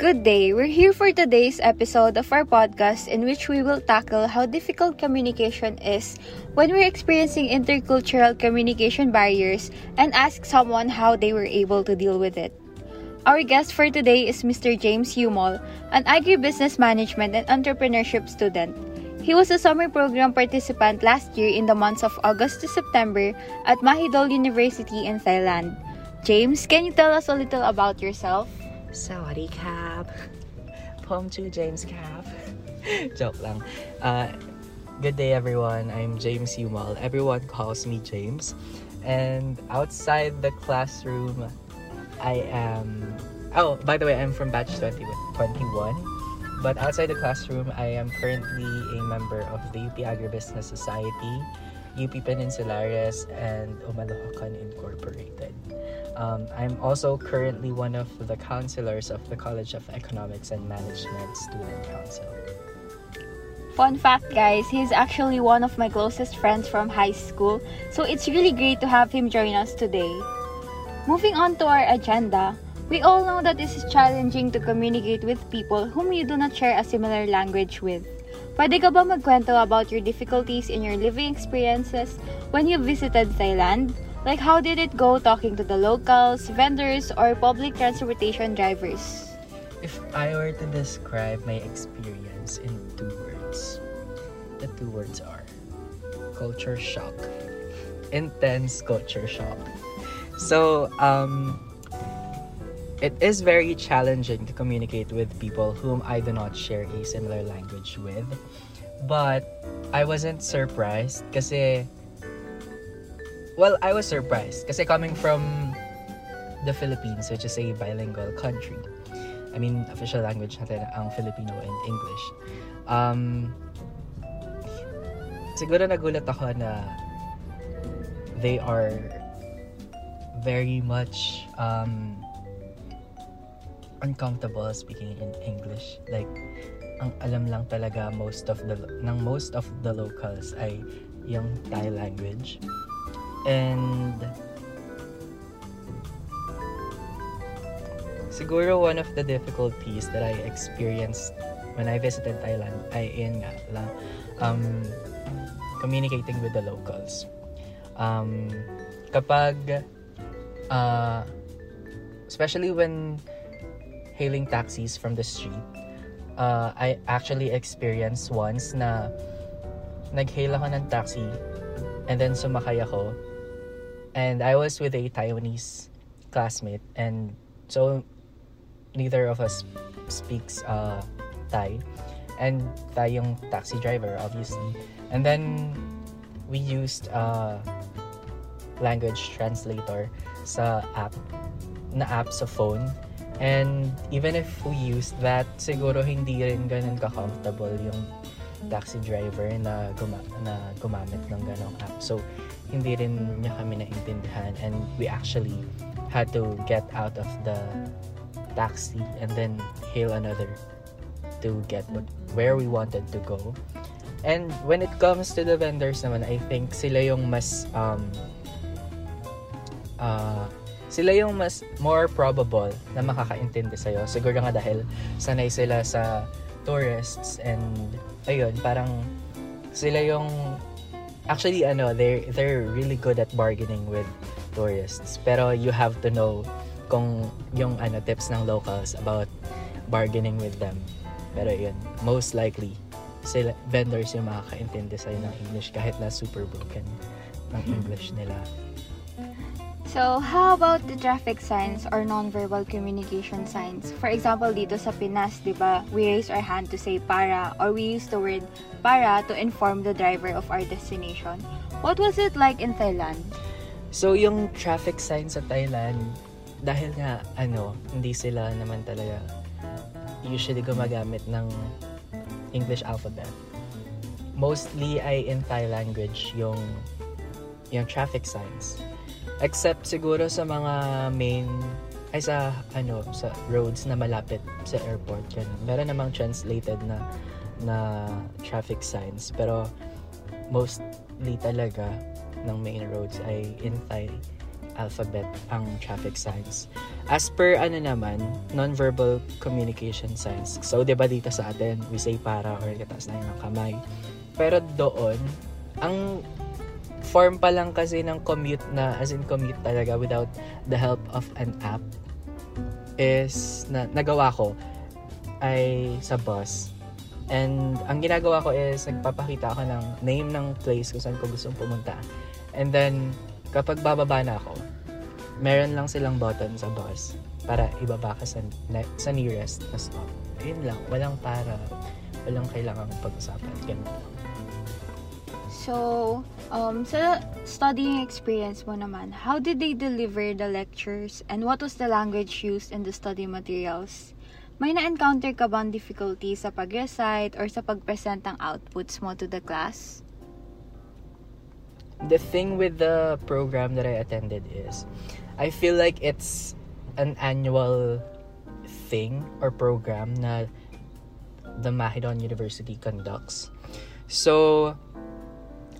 Good day. We're here for today's episode of our podcast in which we will tackle how difficult communication is when we're experiencing intercultural communication barriers and ask someone how they were able to deal with it. Our guest for today is Mr. James Humol, an agribusiness management and entrepreneurship student. He was a summer program participant last year in the months of August to September at Mahidol University in Thailand. James, can you tell us a little about yourself? สวัสดีครับ ผมชื่อ James ครับ Joke lang. Uh, good day everyone. I'm James Yumal. Everyone calls me James. And outside the classroom, I am... Oh, by the way, I'm from batch 20, 21. But outside the classroom, I am currently a member of the UP Agribusiness Society, UP Peninsulares, and Umalohakan Incorporated. Um, I'm also currently one of the counselors of the College of Economics and Management Student Council. Fun fact, guys, he's actually one of my closest friends from high school, so it's really great to have him join us today. Moving on to our agenda, we all know that it is challenging to communicate with people whom you do not share a similar language with. Pwede ka ba magkwento about your difficulties in your living experiences when you visited Thailand? Like how did it go talking to the locals, vendors, or public transportation drivers? If I were to describe my experience in two words, the two words are culture shock, intense culture shock. So, um, it is very challenging to communicate with people whom I do not share a similar language with. But I wasn't surprised kasi well, I was surprised kasi coming from the Philippines, which is a bilingual country. I mean, official language natin ang Filipino and English. Um, siguro nagulat ako na they are very much um, uncomfortable speaking in English. Like, ang alam lang talaga most of the ng most of the locals ay yung Thai language. And siguro one of the difficulties that I experienced when I visited Thailand ay yun nga lang, um, communicating with the locals. Um, kapag uh, especially when hailing taxis from the street, uh, I actually experienced once na nag-hail ako ng taxi and then sumakay ako. And I was with a Taiwanese classmate and so neither of us speaks uh, Thai. And Thai yung taxi driver obviously. And then we used uh, language translator sa app na app sa phone and even if we used that siguro hindi rin ganun ka-comfortable yung taxi driver na, guma- na gumamit ng ganong app so hindi rin niya kami naintindihan and we actually had to get out of the taxi and then hail another to get what, where we wanted to go. And when it comes to the vendors naman, I think sila yung mas um, uh, sila yung mas more probable na makakaintindi sa'yo. Siguro nga dahil sanay sila sa tourists and ayun, parang sila yung actually ano, they're they're really good at bargaining with tourists. Pero you have to know kung yung ano tips ng locals about bargaining with them. Pero yun, most likely sila vendors yung makakaintindi sa'yo ng English kahit na super broken ng English nila. So, how about the traffic signs or non-verbal communication signs? For example, dito sa Pinas, di ba, we raise our hand to say para or we use the word para to inform the driver of our destination. What was it like in Thailand? So, yung traffic signs sa Thailand, dahil nga, ano, hindi sila naman talaga usually gumagamit ng English alphabet. Mostly ay in Thai language yung yung traffic signs. Except siguro sa mga main ay sa ano sa roads na malapit sa airport ganun. Meron namang translated na na traffic signs pero mostly talaga ng main roads ay in Thai alphabet ang traffic signs. As per ano naman, non-verbal communication signs. So, di ba dito sa atin, we say para or kataas na ng kamay. Pero doon, ang form pa lang kasi ng commute na, as in commute talaga without the help of an app is na nagawa ko ay sa bus. And ang ginagawa ko is nagpapakita ako ng name ng place kung saan ko gustong pumunta. And then kapag bababa na ako, meron lang silang button sa bus para ibaba ka sa, sa nearest na stop. Yun lang. Walang para. Walang kailangang pag-usapan. Ganun lang. So, um, sa studying experience mo naman, how did they deliver the lectures and what was the language used in the study materials? May na-encounter ka bang difficulty sa pag-recite or sa pag-present ng outputs mo to the class? The thing with the program that I attended is, I feel like it's an annual thing or program na the Mahidol University conducts. So,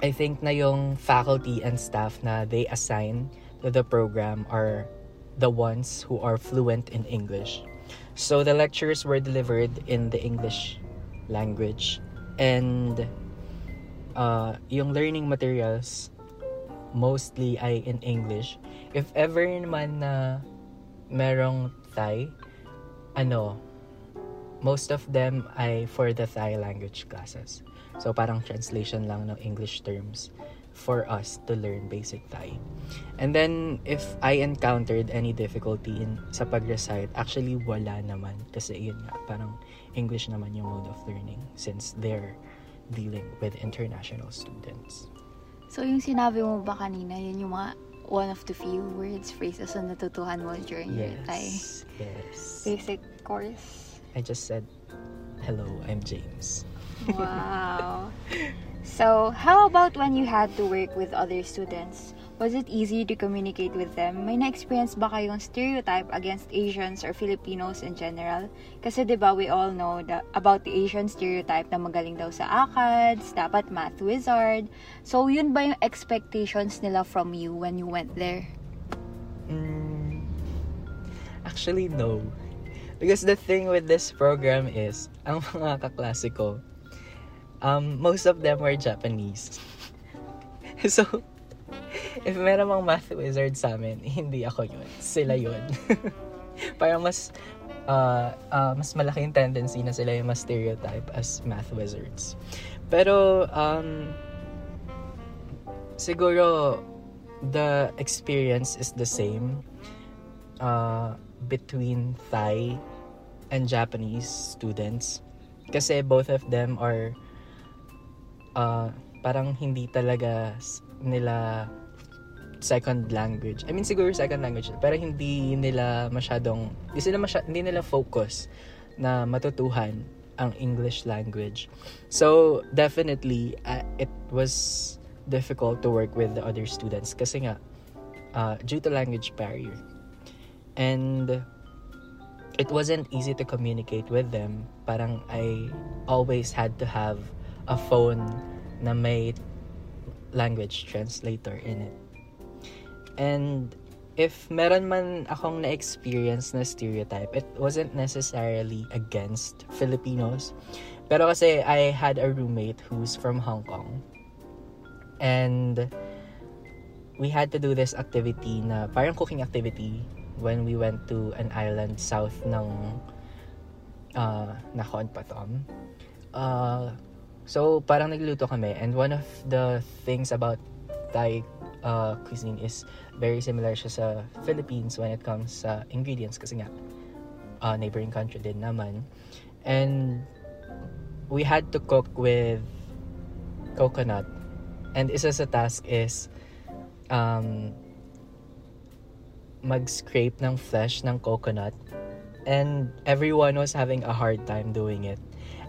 I think na yung faculty and staff na they assign to the program are the ones who are fluent in English. So the lectures were delivered in the English language and uh, yung learning materials mostly ay in English. If ever naman na merong Thai, ano, most of them ay for the Thai language classes. So parang translation lang ng English terms for us to learn basic Thai. And then if I encountered any difficulty in sa pag-recite, actually wala naman kasi yun nga parang English naman yung mode of learning since they're dealing with international students. So yung sinabi mo ba kanina, yun yung mga one of the few words, phrases na natutuhan mo during yes, your Thai Yes. basic course? I just said, hello, I'm James. Wow. so, how about when you had to work with other students? Was it easy to communicate with them? May na-experience ba kayong stereotype against Asians or Filipinos in general? Kasi 'di ba we all know the, about the Asian stereotype na magaling daw sa ACADS, dapat math wizard. So, yun ba yung expectations nila from you when you went there? Mm, actually, no. Because the thing with this program is, ang mga kaklase um, most of them were Japanese. so, if meron mang math wizard sa amin, hindi ako yun. Sila yun. Parang mas, uh, uh, mas malaki yung tendency na sila yung mas stereotype as math wizards. Pero, um, siguro, the experience is the same uh, between Thai and Japanese students. Kasi both of them are uh, parang hindi talaga nila second language. I mean, siguro second language, pero hindi nila masyadong, hindi, sila masy- hindi nila focus na matutuhan ang English language. So, definitely, uh, it was difficult to work with the other students kasi nga, uh, due to language barrier. And it wasn't easy to communicate with them. Parang I always had to have a phone na may language translator in it. And if meron man akong na-experience na stereotype, it wasn't necessarily against Filipinos. Pero kasi I had a roommate who's from Hong Kong. And we had to do this activity na parang cooking activity when we went to an island south ng uh, Nakhon Pathom. Uh, so, parang nagluto kami. And one of the things about Thai uh, cuisine is very similar siya sa Philippines when it comes sa ingredients kasi nga uh, neighboring country din naman. And we had to cook with coconut. And isa sa task is um, mag-scrape ng flesh ng coconut. And everyone was having a hard time doing it.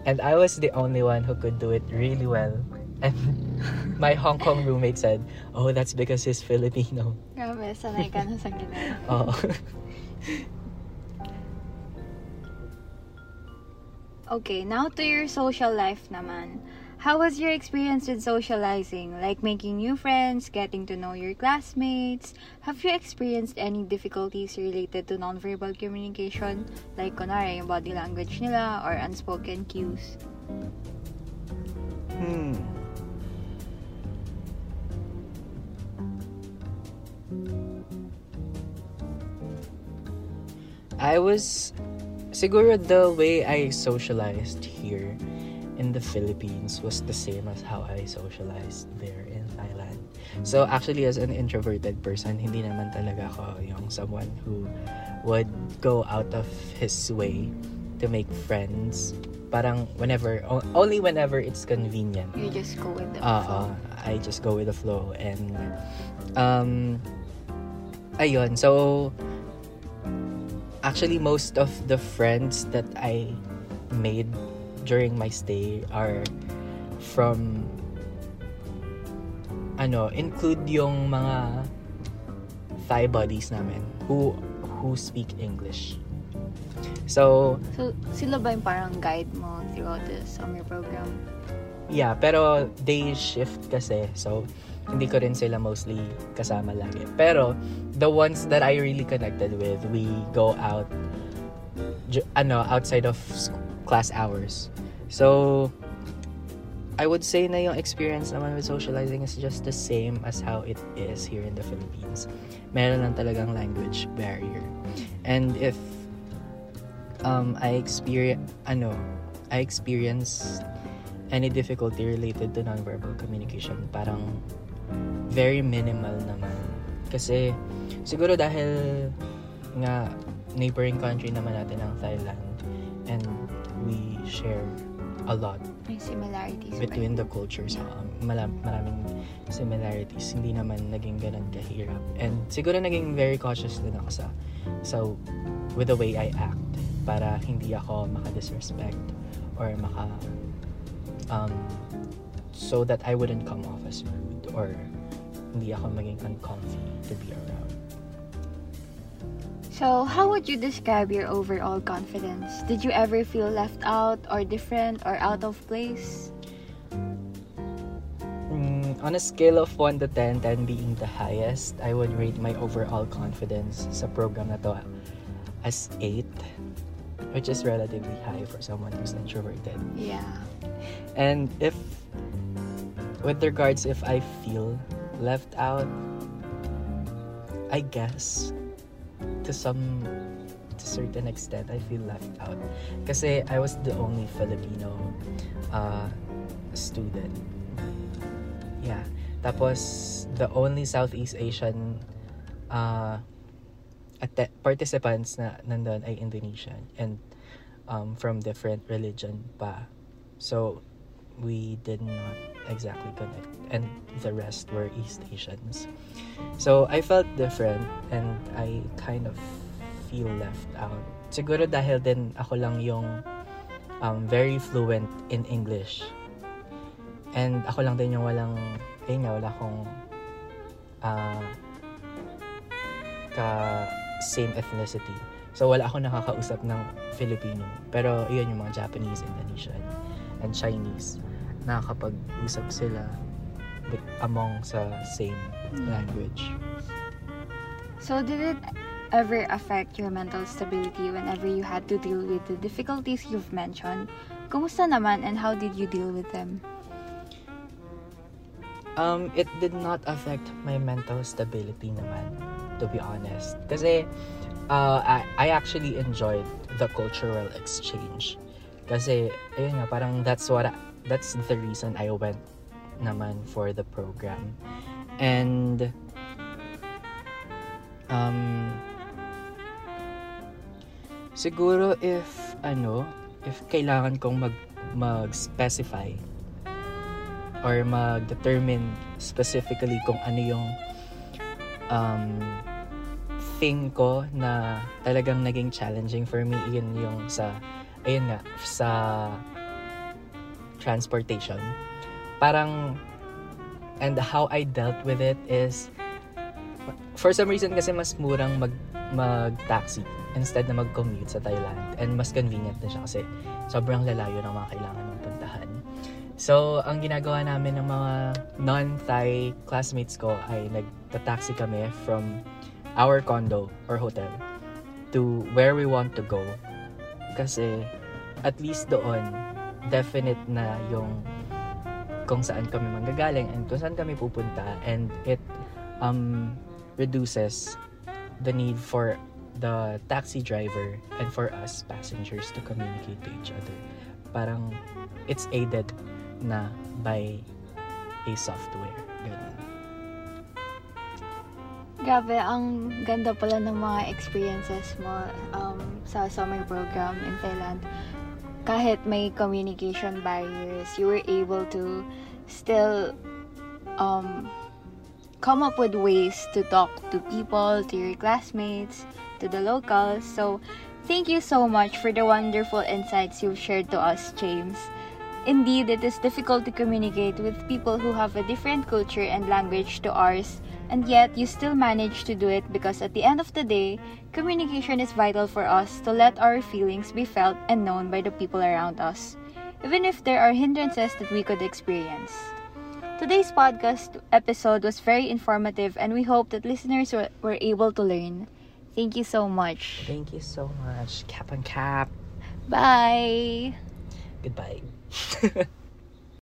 And I was the only one who could do it really well. And my Hong Kong roommate said, Oh, that's because he's Filipino. Grabe, sanay ka na sa ginagawa. Oo. Okay, now to your social life naman. How was your experience with socializing? Like making new friends, getting to know your classmates? Have you experienced any difficulties related to nonverbal communication? Like, kunwari, yung body language nila or unspoken cues? Hmm. I was siguro the way I socialized here in the Philippines was the same as how I socialized there in Thailand. So actually as an introverted person, hindi naman talaga ako yung someone who would go out of his way to make friends. Parang whenever, only whenever it's convenient. You just go with the Uh, flow. I just go with the flow and um ayun so actually most of the friends that I made during my stay are from ano include yung mga Thai buddies namin who who speak English so So, sila ba yung parang guide mo throughout the summer program? Yeah, pero day shift kasi. So, hindi ko rin sila mostly kasama lagi. Pero, the ones that I really connected with, we go out ano, outside of sc- class hours. So, I would say na yung experience naman with socializing is just the same as how it is here in the Philippines. Meron lang talagang language barrier. And if um, I experience, ano, I experience any difficulty related to nonverbal communication, parang very minimal naman. Kasi siguro dahil nga neighboring country naman natin ang Thailand and we share a lot May similarities between the cultures. Um, mala- maraming similarities. Hindi naman naging ganun kahirap. And siguro naging very cautious din ako sa, so, with the way I act para hindi ako maka-disrespect or maka um, so that I wouldn't come off as rude or hindi ako maging uncomfy to be around. So, how would you describe your overall confidence? Did you ever feel left out or different or out of place? Mm, on a scale of 1 to 10, 10 being the highest, I would rate my overall confidence sa program na to as 8, which is relatively high for someone who's introverted. Yeah. And if, with regards if I feel left out, I guess, to some, to certain extent, I feel left out. Kasi I was the only Filipino uh, student. Yeah. Tapos, the only Southeast Asian uh, atte- participants na nandun ay Indonesian and um, from different religion pa. So, we did not exactly connect. And the rest were East Asians. So, I felt different and I kind of feel left out. Siguro dahil din ako lang yung um, very fluent in English. And ako lang din yung walang, ayun nga, wala akong ah, ka same ethnicity. So, wala ako nakakausap ng Filipino. Pero, yun yung mga Japanese, Indonesian, and Chinese. Nakakapag-usap sila with, among sa same language. So, did it ever affect your mental stability whenever you had to deal with the difficulties you've mentioned? Kumusta naman and how did you deal with them? Um, it did not affect my mental stability naman, to be honest. Kasi, uh, I, I actually enjoyed the cultural exchange. Kasi, ayun nga, parang that's what, I- that's the reason I went naman for the program. And, um, siguro if, ano, if kailangan kong mag, mag-specify or mag-determine specifically kung ano yung um, thing ko na talagang naging challenging for me yun yung sa ayun nga sa transportation parang and how I dealt with it is for some reason kasi mas murang mag mag-taxi instead na mag-commute sa Thailand and mas convenient na siya kasi sobrang lalayo ng mga kailangan mong puntahan So, ang ginagawa namin ng mga non-Thai classmates ko ay nagta-taxi kami from our condo or hotel to where we want to go. Kasi, at least doon, definite na yung kung saan kami manggagaling and kung saan kami pupunta and it um, reduces the need for the taxi driver and for us passengers to communicate to each other. Parang it's aided na by a software. Ganun. Grabe, ang ganda pala ng mga experiences mo um, sa summer program in Thailand. Kahit may communication barriers, you were able to still um, come up with ways to talk to people, to your classmates, to the locals. So, thank you so much for the wonderful insights you've shared to us, James. Indeed, it is difficult to communicate with people who have a different culture and language to ours, and yet you still manage to do it because at the end of the day, communication is vital for us to let our feelings be felt and known by the people around us, even if there are hindrances that we could experience. Today's podcast episode was very informative, and we hope that listeners were, were able to learn. Thank you so much. Thank you so much. Cap and cap. Bye! Goodbye. ハハハ。